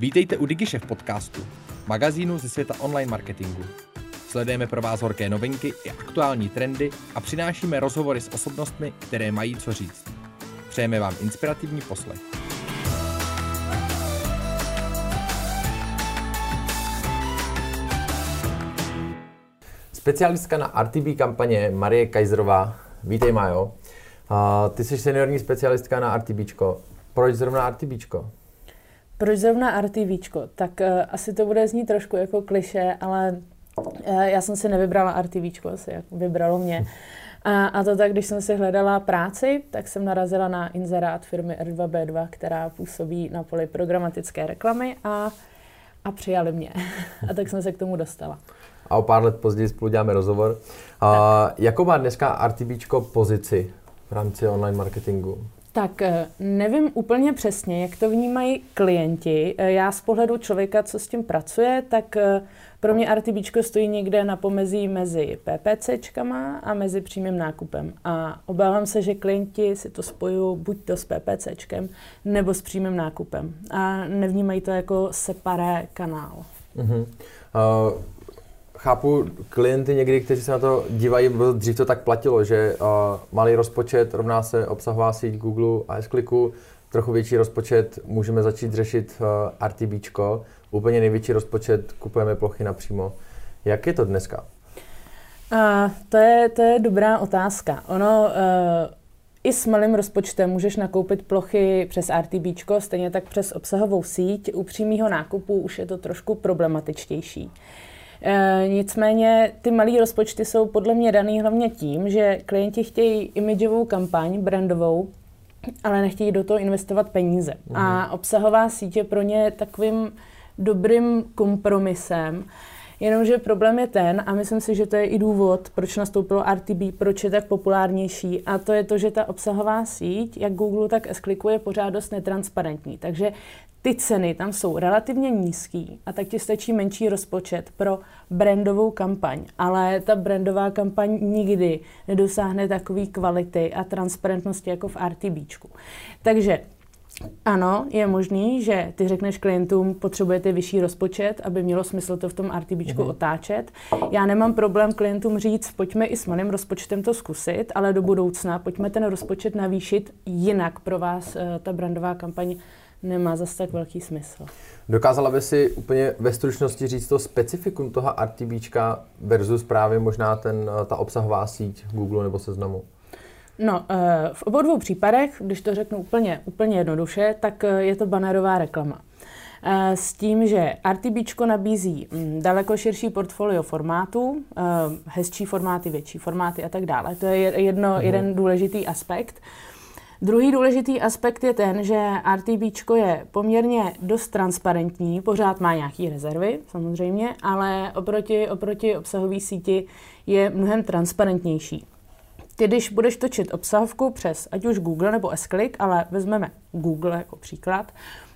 Vítejte u DigiShef podcastu, magazínu ze světa online marketingu. Sledujeme pro vás horké novinky i aktuální trendy a přinášíme rozhovory s osobnostmi, které mají co říct. Přejeme vám inspirativní poslech. Specialistka na RTB kampaně Marie Kajzerová. Vítej, Majo. Uh, ty jsi seniorní specialistka na RTBčko. Proč zrovna RTBčko? Proč zrovna RTVčko? Tak uh, asi to bude znít trošku jako kliše, ale uh, já jsem si nevybrala RTVčko, asi jak vybralo mě. A, a to tak, když jsem si hledala práci, tak jsem narazila na inzerát firmy R2B2, která působí na poli programatické reklamy a, a přijali mě. a tak jsem se k tomu dostala. A o pár let později spolu děláme rozhovor. A, jakou má dneska RTBčko pozici v rámci online marketingu? Tak eh, nevím úplně přesně, jak to vnímají klienti. Eh, já z pohledu člověka, co s tím pracuje, tak eh, pro mě RTB stojí někde na pomezí mezi PPCčkama a mezi přímým nákupem. A obávám se, že klienti si to spojují buď to s PPCčkem nebo s přímým nákupem. A nevnímají to jako separé kanál. Uh-huh. Uh, chápu klienty někdy, kteří se na to dívají, dřív to tak platilo, že uh, malý rozpočet rovná se obsahová síť Google a s trochu větší rozpočet můžeme začít řešit uh, RTBčko, úplně největší rozpočet kupujeme plochy napřímo. Jak je to dneska? Uh, to, je, to je dobrá otázka. Ono uh, i s malým rozpočtem můžeš nakoupit plochy přes RTBčko, stejně tak přes obsahovou síť. U přímého nákupu už je to trošku problematičtější. E, nicméně ty malé rozpočty jsou podle mě daný hlavně tím, že klienti chtějí imidžovou kampaň, brandovou, ale nechtějí do toho investovat peníze. Uh-huh. A mhm. obsahová sítě pro ně takovým dobrým kompromisem. Jenomže problém je ten, a myslím si, že to je i důvod, proč nastoupilo RTB, proč je tak populárnější, a to je to, že ta obsahová síť, jak Google, tak s je pořád dost netransparentní. Takže ty ceny tam jsou relativně nízký a tak ti stačí menší rozpočet pro brandovou kampaň, ale ta brandová kampaň nikdy nedosáhne takové kvality a transparentnosti jako v RTBčku. Takže ano, je možný, že ty řekneš klientům, potřebujete vyšší rozpočet, aby mělo smysl to v tom RTBčku mhm. otáčet. Já nemám problém klientům říct, pojďme i s malým rozpočtem to zkusit, ale do budoucna pojďme ten rozpočet navýšit, jinak pro vás uh, ta brandová kampaň nemá zase tak velký smysl. Dokázala by si úplně ve stručnosti říct to specifikum toho RTBčka versus právě možná ten, ta obsahová síť Google nebo seznamu? No, eh, v obou dvou případech, když to řeknu úplně, úplně jednoduše, tak eh, je to banerová reklama. Eh, s tím, že RTBčko nabízí mm, daleko širší portfolio formátů, hezčí formáty, větší formáty a tak dále. To je jedno, uh-huh. jeden důležitý aspekt. Druhý důležitý aspekt je ten, že RTB je poměrně dost transparentní, pořád má nějaké rezervy samozřejmě, ale oproti, oproti obsahové síti je mnohem transparentnější. Ty, když budeš točit obsahovku přes ať už Google nebo s ale vezmeme Google jako příklad,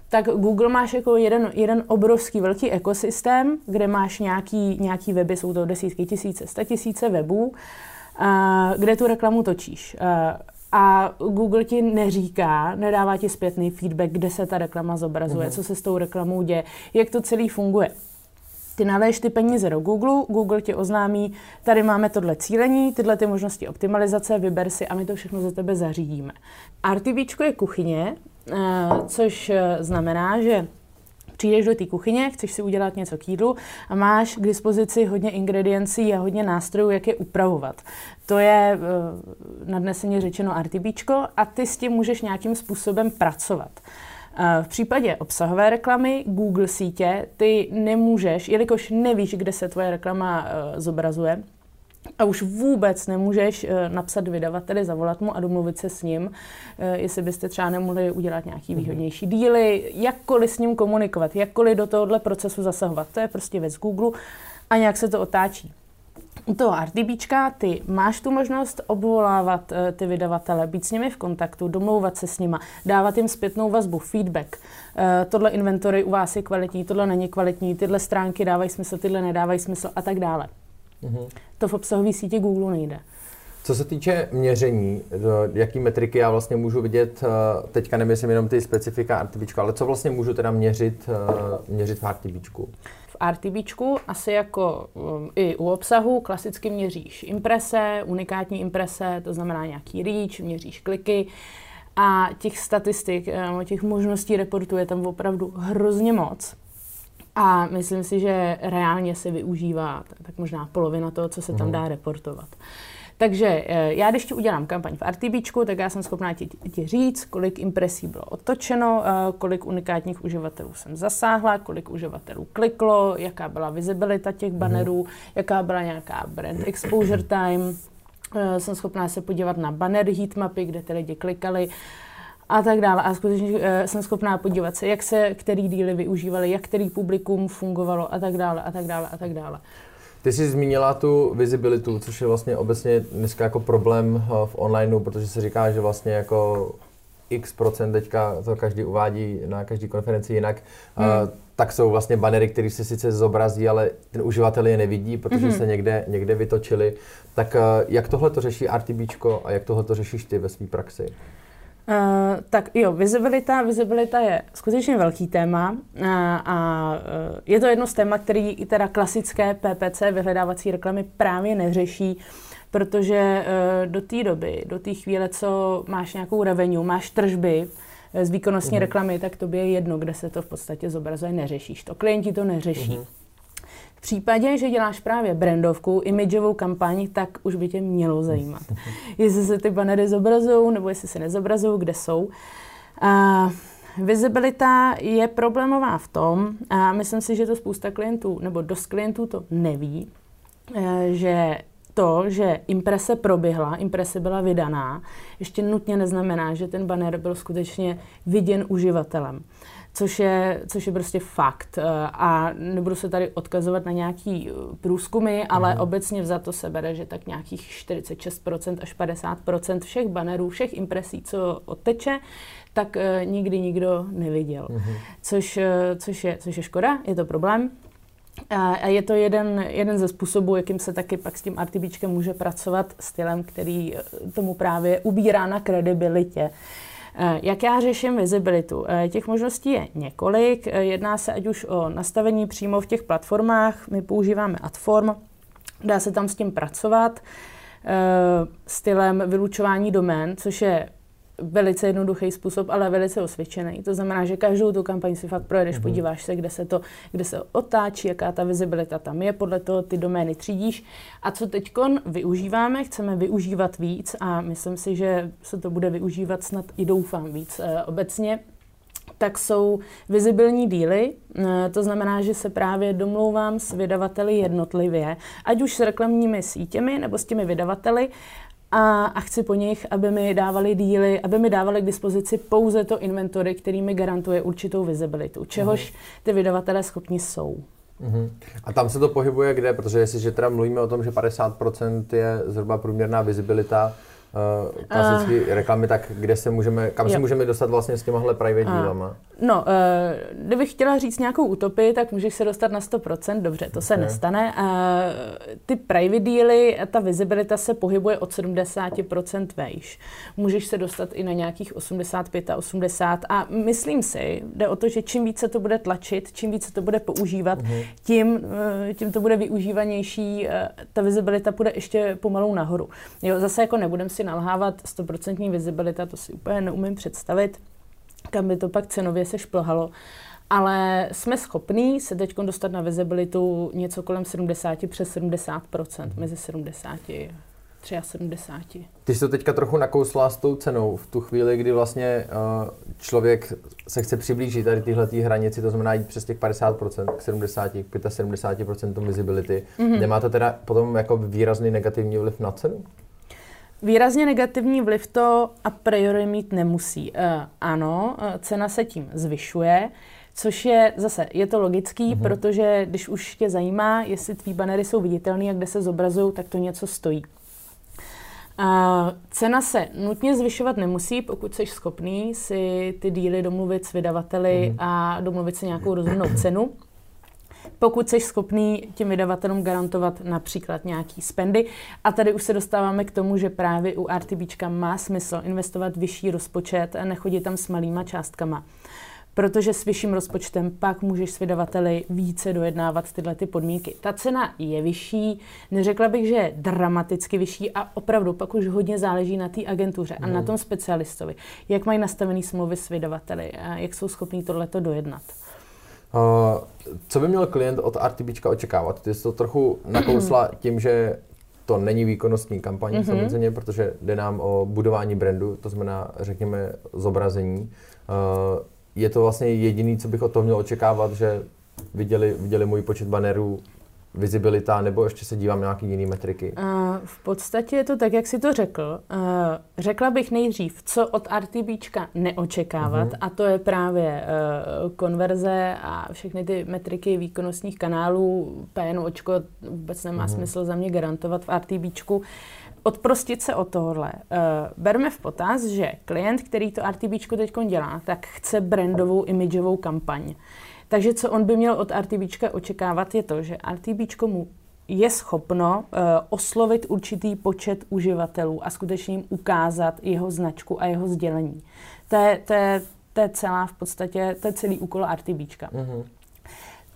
tak Google máš jako jeden, jeden obrovský velký ekosystém, kde máš nějaký, nějaký weby, jsou to desítky tisíce, sta tisíce webů, a, kde tu reklamu točíš. A, Google ti neříká, nedává ti zpětný feedback, kde se ta reklama zobrazuje, uh-huh. co se s tou reklamou děje, jak to celý funguje. Ty naleješ ty peníze do Google, Google ti oznámí, tady máme tohle cílení, tyhle ty možnosti optimalizace, vyber si a my to všechno za tebe zařídíme. RTB je kuchyně, eh, což eh, znamená, že přijdeš do té kuchyně, chceš si udělat něco k jídlu a máš k dispozici hodně ingrediencí a hodně nástrojů, jak je upravovat. To je uh, nadneseně řečeno RTBčko a ty s tím můžeš nějakým způsobem pracovat. V případě obsahové reklamy Google sítě ty nemůžeš, jelikož nevíš, kde se tvoje reklama zobrazuje, a už vůbec nemůžeš uh, napsat vydavateli, zavolat mu a domluvit se s ním, uh, jestli byste třeba nemohli udělat nějaký mhm. výhodnější díly, jakkoliv s ním komunikovat, jakkoliv do tohohle procesu zasahovat. To je prostě věc Google a nějak se to otáčí. U toho RTBčka ty máš tu možnost obvolávat uh, ty vydavatele, být s nimi v kontaktu, domlouvat se s nima, dávat jim zpětnou vazbu, feedback. Tohle inventory u vás je kvalitní, tohle není kvalitní, tyhle stránky dávají smysl, tyhle nedávají smysl a tak dále. Mm-hmm. To v obsahové síti Google nejde. Co se týče měření, jaký metriky já vlastně můžu vidět, eh, teďka nemyslím jenom ty specifika RTBčku, ale co vlastně můžu teda měřit, eh, měřit v RTBčku? V RTBčku asi jako um, i u obsahu klasicky měříš imprese, unikátní imprese, to znamená nějaký reach, měříš kliky a těch statistik, eh, těch možností reportu je tam opravdu hrozně moc. A myslím si, že reálně se využívá tak možná polovina toho, co se tam mhm. dá reportovat. Takže eh, já, když ti udělám kampaň v RTBčku, tak já jsem schopná ti, ti říct, kolik impresí bylo otočeno, eh, kolik unikátních uživatelů jsem zasáhla, kolik uživatelů kliklo, jaká byla vizibilita těch mhm. bannerů, jaká byla nějaká brand exposure time. Eh, jsem schopná se podívat na banner heatmapy, kde ty lidi klikali a tak dále. A skutečně uh, jsem schopná podívat se, jak se který díly využívaly, jak který publikum fungovalo a tak dále a tak dále a tak dále. Ty jsi zmínila tu visibilitu, což je vlastně obecně dneska jako problém eh, v onlineu, protože se říká, že vlastně jako x procent teďka to každý uvádí na každý konferenci jinak, hmm. uh, tak jsou vlastně banery, které se sice zobrazí, ale ten uživatel je nevidí, protože hmm. se někde, někde vytočili. Tak uh, jak tohle to řeší RTBčko a jak tohle to řešíš ty ve své praxi? Uh, tak jo, vizibilita, vizibilita je skutečně velký téma uh, a uh, je to jedno z témat, který i teda klasické PPC vyhledávací reklamy právě neřeší, protože uh, do té doby, do té chvíle, co máš nějakou revenue, máš tržby z výkonnostní uh-huh. reklamy, tak tobě je jedno, kde se to v podstatě zobrazuje, neřešíš to. Klienti to neřeší. Uh-huh případě, že děláš právě brandovku, imidžovou kampaň, tak už by tě mělo zajímat. jestli se ty banery zobrazují, nebo jestli se nezobrazují, kde jsou. A Vizibilita je problémová v tom, a myslím si, že to spousta klientů, nebo dost klientů to neví, eh, že to, že imprese proběhla, imprese byla vydaná, ještě nutně neznamená, že ten banner byl skutečně viděn uživatelem což je, což je prostě fakt. Eh, a nebudu se tady odkazovat na nějaký eh, průzkumy, ale mm. obecně za to se bere, že tak nějakých 46% až 50% všech banerů, všech impresí, co odteče, tak uh, nikdy nikdo neviděl. Mm. Což, uh, což, je, což je škoda, je to problém. A je to jeden, jeden ze způsobů, jakým se taky pak s tím RTBčkem může pracovat stylem, který tomu právě ubírá na kredibilitě. Eh, jak já řeším vizibilitu? Eh, těch možností je několik. Eh, jedná se ať už o nastavení přímo v těch platformách. My používáme Adform, dá se tam s tím pracovat stylem vylučování domén, což je velice jednoduchý způsob, ale velice osvědčený. To znamená, že každou tu kampaň si fakt projedeš, mm-hmm. podíváš se, kde se to kde se otáčí, jaká ta vizibilita tam je, podle toho ty domény třídíš. A co teď využíváme, chceme využívat víc a myslím si, že se to bude využívat snad i doufám víc e, obecně, tak jsou vizibilní díly, e, to znamená, že se právě domlouvám s vydavateli jednotlivě, ať už s reklamními sítěmi nebo s těmi vydavateli a, a chci po nich, aby mi dávali díly, aby mi dávali k dispozici pouze to inventory, který mi garantuje určitou vizibilitu, čehož mhm. ty vydavatelé schopni jsou. Uh-huh. A tam se to pohybuje kde? Protože jestliže teda mluvíme o tom, že 50% je zhruba průměrná vizibilita, klasické uh, reklamy, tak kde se můžeme, kam jo. se můžeme dostat vlastně s těmahle private uh, dílama? No, uh, kdybych chtěla říct nějakou utopii, tak můžeš se dostat na 100%, dobře, to se okay. nestane. Uh, ty private díly, ta vizibilita se pohybuje od 70% vejš. Můžeš se dostat i na nějakých 85 a 80 a myslím si, jde o to, že čím více to bude tlačit, čím více to bude používat, uh-huh. tím, uh, tím to bude využívanější, uh, ta vizibilita bude ještě pomalu nahoru. Jo, zase jako nebudem si nalhávat 100% vizibilita, to si úplně neumím představit, kam by to pak cenově se šplhalo. Ale jsme schopní se teď dostat na vizibilitu něco kolem 70, přes 70%, mm. mezi 70 73. Ty jsi to teďka trochu nakousla s tou cenou v tu chvíli, kdy vlastně uh, člověk se chce přiblížit tady tyhle hranici, to znamená jít přes těch 50%, k 70, k 75% visibility. Mm-hmm. Nemá to teda potom jako výrazný negativní vliv na cenu? Výrazně negativní vliv to a priori mít nemusí. Uh, ano, uh, cena se tím zvyšuje, což je zase, je to logický, mm-hmm. protože když už tě zajímá, jestli tvý banery jsou viditelné a kde se zobrazují, tak to něco stojí. Uh, cena se nutně zvyšovat nemusí, pokud jsi schopný si ty díly domluvit s vydavateli mm-hmm. a domluvit si nějakou rozumnou cenu. Pokud jsi schopný těm vydavatelům garantovat například nějaký spendy. A tady už se dostáváme k tomu, že právě u RTBčka má smysl investovat vyšší rozpočet a nechodit tam s malýma částkama protože s vyšším rozpočtem pak můžeš s vydavateli více dojednávat tyhle ty podmínky. Ta cena je vyšší, neřekla bych, že je dramaticky vyšší a opravdu pak už hodně záleží na té agentuře a na mhm. tom specialistovi, jak mají nastavený smlouvy s vydavateli a jak jsou schopní tohleto dojednat. Co by měl klient od RTBčka očekávat? Ty jsi to trochu nakousla tím, že to není výkonnostní kampaň mm-hmm. samozřejmě, protože jde nám o budování brandu, to znamená, řekněme, zobrazení. Uh, je to vlastně jediný, co bych od toho měl očekávat, že viděli, viděli můj počet bannerů, vizibilita, nebo ještě se dívám na nějaké jiné metriky? Uh, v podstatě je to tak, jak si to řekl. Uh, řekla bych nejdřív, co od RTBčka neočekávat, uh-huh. a to je právě uh, konverze a všechny ty metriky výkonnostních kanálů. PNOčko vůbec nemá uh-huh. smysl za mě garantovat v RTBčku. Odprostit se od tohohle. Uh, berme v potaz, že klient, který to RTBčko teď dělá, tak chce brandovou, imidžovou kampaň. Takže co on by měl od RTBčka očekávat je to, že RTBčko mu je schopno uh, oslovit určitý počet uživatelů a skutečně jim ukázat jeho značku a jeho sdělení. To je, to je, to je celá v podstatě, to je celý úkol RTBčka. Mm-hmm.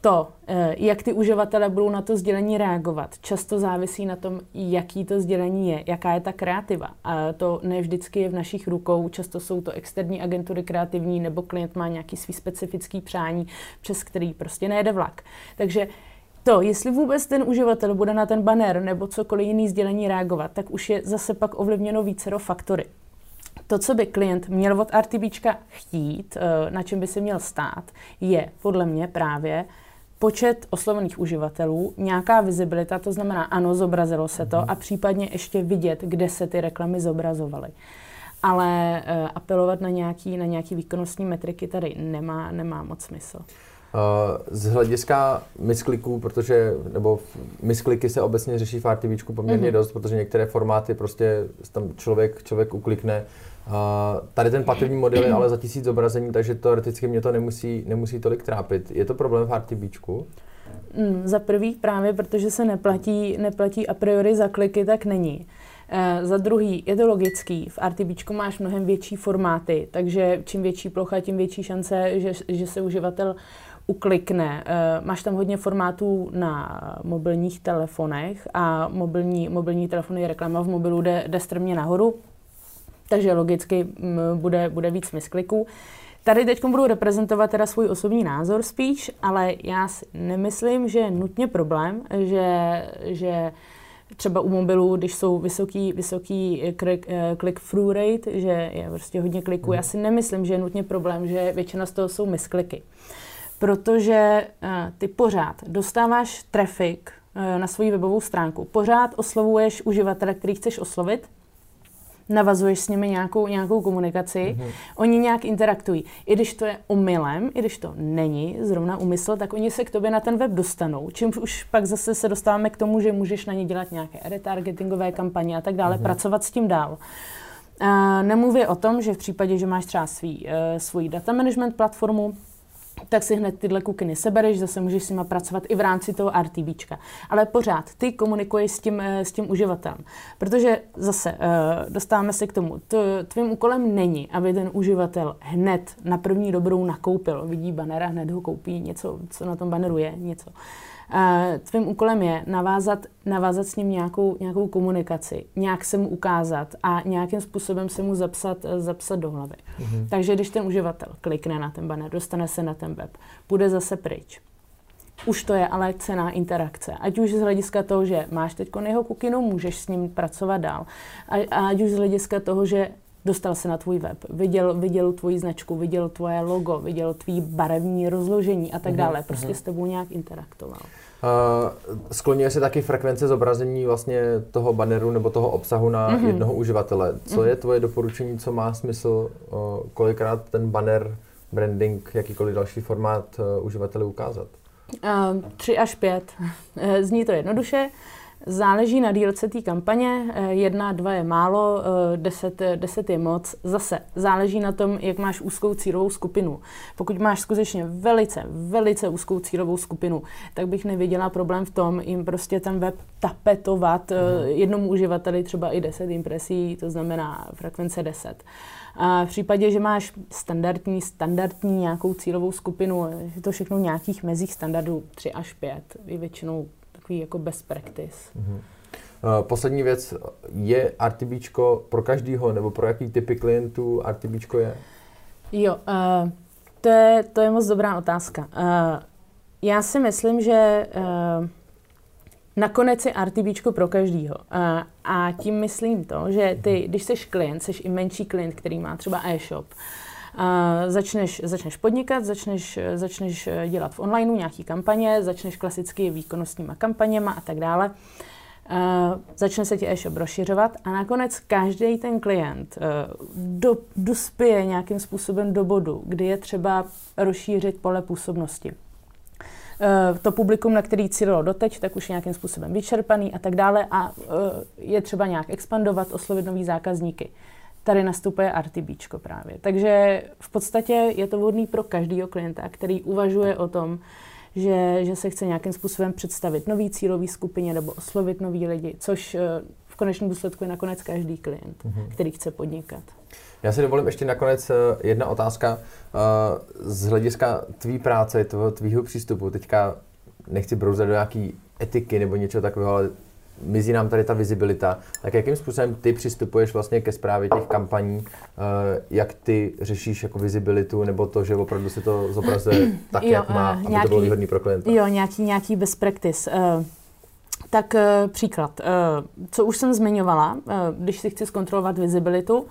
To, eh, jak ty uživatelé budou na to sdělení reagovat, často závisí na tom, jaký to sdělení je, jaká je ta kreativa. A to ne vždycky je v našich rukou, často jsou to externí agentury kreativní, nebo klient má nějaký svý specifický přání, přes který prostě nejde vlak. Takže to, jestli vůbec ten uživatel bude na ten banner nebo cokoliv jiný sdělení reagovat, tak už je zase pak ovlivněno vícero faktory. To, co by klient měl od RTBčka chtít, eh, na čem by se měl stát, je podle mě právě počet oslovených uživatelů, nějaká vizibilita, to znamená, ano, zobrazilo se to mhm. a případně ještě vidět, kde se ty reklamy zobrazovaly. Ale uh, apelovat na nějaký, na nějaký výkonnostní metriky tady nemá, nemá moc smysl. Uh, z hlediska miskliků, protože, nebo miskliky se obecně řeší v RTVčku poměrně mm-hmm. dost, protože některé formáty prostě tam člověk, člověk uklikne, Uh, tady ten pasivní model je ale za tisíc zobrazení, takže teoreticky mě to nemusí, nemusí tolik trápit. Je to problém v RTBčku? Mm, za prvý právě, protože se neplatí, neplatí a priori za kliky, tak není. Uh, za druhý, je to logický, v RTBčku máš mnohem větší formáty, takže čím větší plocha, tím větší šance, že, že se uživatel uklikne. Uh, máš tam hodně formátů na mobilních telefonech a mobilní, mobilní telefony reklama v mobilu jde, jde strmě nahoru, takže logicky bude, bude víc miskliků. Tady teď budu reprezentovat teda svůj osobní názor spíš, ale já si nemyslím, že je nutně problém, že, že třeba u mobilu, když jsou vysoký, vysoký click-through rate, že je prostě hodně kliků, já si nemyslím, že je nutně problém, že většina z toho jsou miskliky. Protože uh, ty pořád dostáváš traffic uh, na svoji webovou stránku, pořád oslovuješ uživatele, který chceš oslovit, navazuješ s nimi nějakou, nějakou komunikaci, mm-hmm. oni nějak interaktují. I když to je omylem, i když to není zrovna úmysl, tak oni se k tobě na ten web dostanou. Čím už pak zase se dostáváme k tomu, že můžeš na ně dělat nějaké retargetingové kampaně a tak dále, mm-hmm. pracovat s tím dál. Uh, nemluvě o tom, že v případě, že máš třeba svý, uh, svůj data management platformu, tak si hned tyhle kukiny sebereš, zase můžeš s nimi pracovat i v rámci toho RTBčka. Ale pořád ty komunikuješ s tím, eh, s tím uživatelem. Protože zase uh, dostáváme se k tomu, to, tvým úkolem není, aby ten uživatel hned na první dobrou nakoupil, vidí banner a hned ho koupí něco, co na tom banneru je, něco. Tvým úkolem je navázat, navázat s ním nějakou, nějakou komunikaci, nějak se mu ukázat a nějakým způsobem se mu zapsat, zapsat do hlavy. Mm-hmm. Takže když ten uživatel klikne na ten banner, dostane se na ten web, bude zase pryč. Už to je ale cená interakce. Ať už z hlediska toho, že máš teď jeho kukinu, můžeš s ním pracovat dál. A ať už z hlediska toho, že dostal se na tvůj web, viděl, viděl tvoji značku, viděl tvoje logo, viděl tvý barevní rozložení a tak mhm, dále. Prostě mhm. s tebou nějak interaktoval. Uh, skloňuje se taky frekvence zobrazení vlastně toho banneru nebo toho obsahu na mm-hmm. jednoho uživatele. Co mm-hmm. je tvoje doporučení, co má smysl, uh, kolikrát ten banner, branding, jakýkoliv další formát uh, uživateli ukázat? Uh, tři až pět. Zní to jednoduše. Záleží na dílce té kampaně. Eh, jedna, dva je málo, eh, deset, deset je moc. Zase záleží na tom, jak máš úzkou cílovou skupinu. Pokud máš skutečně velice, velice úzkou cílovou skupinu, tak bych neviděla problém v tom jim prostě ten web tapetovat mm. jednomu uživateli třeba i 10 impresí, to znamená frekvence 10. A v případě, že máš standardní, standardní nějakou cílovou skupinu, je to všechno v nějakých mezích standardů 3 až 5, je většinou takový jako best practice. Mm-hmm. Poslední věc, je RTB pro každýho nebo pro jaký typy klientů RTB je? Jo, uh, to, je, to je moc dobrá otázka. Uh, já si myslím, že uh, Nakonec je RTB pro každýho. A, a tím myslím to, že ty, když jsi klient, jsi i menší klient, který má třeba e-shop, a začneš, začneš podnikat, začneš, začneš dělat v onlineu nějaký kampaně, začneš klasicky výkonnostníma kampaněma a tak dále. Uh, začne se ti e-shop rozšiřovat a nakonec každý ten klient uh, do, dospěje nějakým způsobem do bodu, kdy je třeba rozšířit pole působnosti. Eh, to publikum, na který cílilo doteď, tak už je nějakým způsobem vyčerpaný a tak dále a eh, je třeba nějak expandovat, oslovit nový zákazníky. Tady nastupuje RTB právě. Takže v podstatě je to vhodný pro každého klienta, který uvažuje o tom, že, že se chce nějakým způsobem představit nový cílový skupině nebo oslovit nový lidi, což eh, v konečném důsledku je nakonec každý klient, mm-hmm. který chce podnikat. Já si dovolím ještě nakonec eh, jedna otázka eh, z hlediska tvý práce, tvého tvýho přístupu. Teďka nechci brouzat do nějaký etiky nebo něčeho takového, ale mizí nám tady ta vizibilita. Tak jakým způsobem ty přistupuješ vlastně ke zprávě těch kampaní, eh, jak ty řešíš jako vizibilitu, nebo to, že opravdu si to zobrazuje tak, jo, jak má, aby nějaký, to bylo výhodný pro klienta? Jo, nějaký, nějaký best practice. Uh, tak příklad. Co už jsem zmiňovala, když si chci zkontrolovat vizibilitu,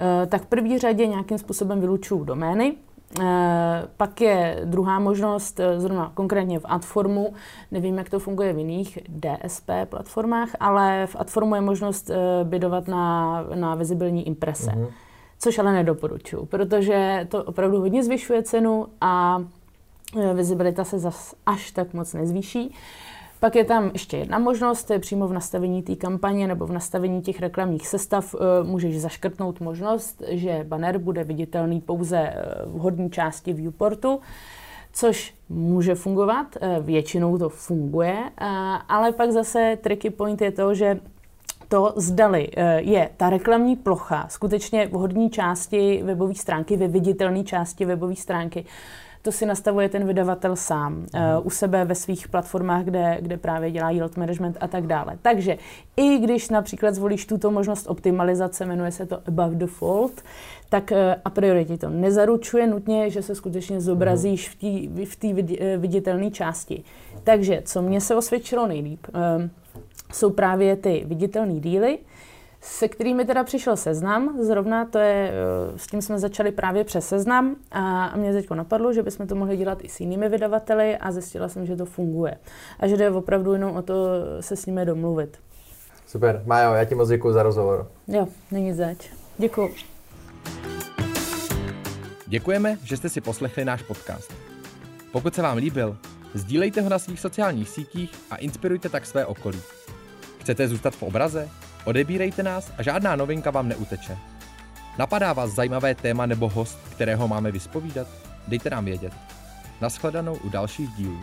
Eh, tak v první řadě nějakým způsobem vylučuju domény, eh, pak je druhá možnost, eh, zrovna konkrétně v Adformu, nevím, jak to funguje v jiných DSP platformách, ale v Adformu je možnost bydovat na, na vizibilní imprese, mm-hmm. což ale nedoporučuju, protože to opravdu hodně zvyšuje cenu a vizibilita se zas až tak moc nezvýší. Pak je tam ještě jedna možnost, to je přímo v nastavení té kampaně nebo v nastavení těch reklamních sestav. Eh, můžeš zaškrtnout možnost, že banner bude viditelný pouze eh, v hodní části viewportu, což může fungovat, eh, většinou to funguje, ale pak zase tricky point je to, že to zdali je ta reklamní plocha skutečně v hodní části webové stránky, ve viditelné části webové stránky, to si nastavuje ten vydavatel sám uh, u sebe ve svých platformách, kde, kde právě dělá yield management a tak dále. Takže i když například zvolíš tuto možnost optimalizace, jmenuje se to above default, tak uh, a priori ti to nezaručuje nutně, že se skutečně zobrazíš v té v eh, viditelné části. Takže co mě se osvědčilo nejlíp, uh, jsou právě ty viditelné díly, se kterými teda přišel seznam, zrovna to je, eh, s tím jsme začali právě přes seznam a mě teď napadlo, že bychom to mohli dělat i s jinými vydavateli a zjistila jsem, že to funguje a že jde opravdu jenom o to se s nimi domluvit. Super, Majo, já ti moc děkuji za rozhovor. Jo, není zač. Děkuji. Děkujeme, že jste si poslechli náš podcast. Pokud se vám líbil, sdílejte ho na svých sociálních sítích a inspirujte tak své okolí. Chcete zůstat v obraze? Odebírejte nás a žádná novinka vám neuteče. Napadá vás zajímavé téma nebo host, kterého máme vyspovídat? Dejte nám vědět. Naschledanou u dalších dílů.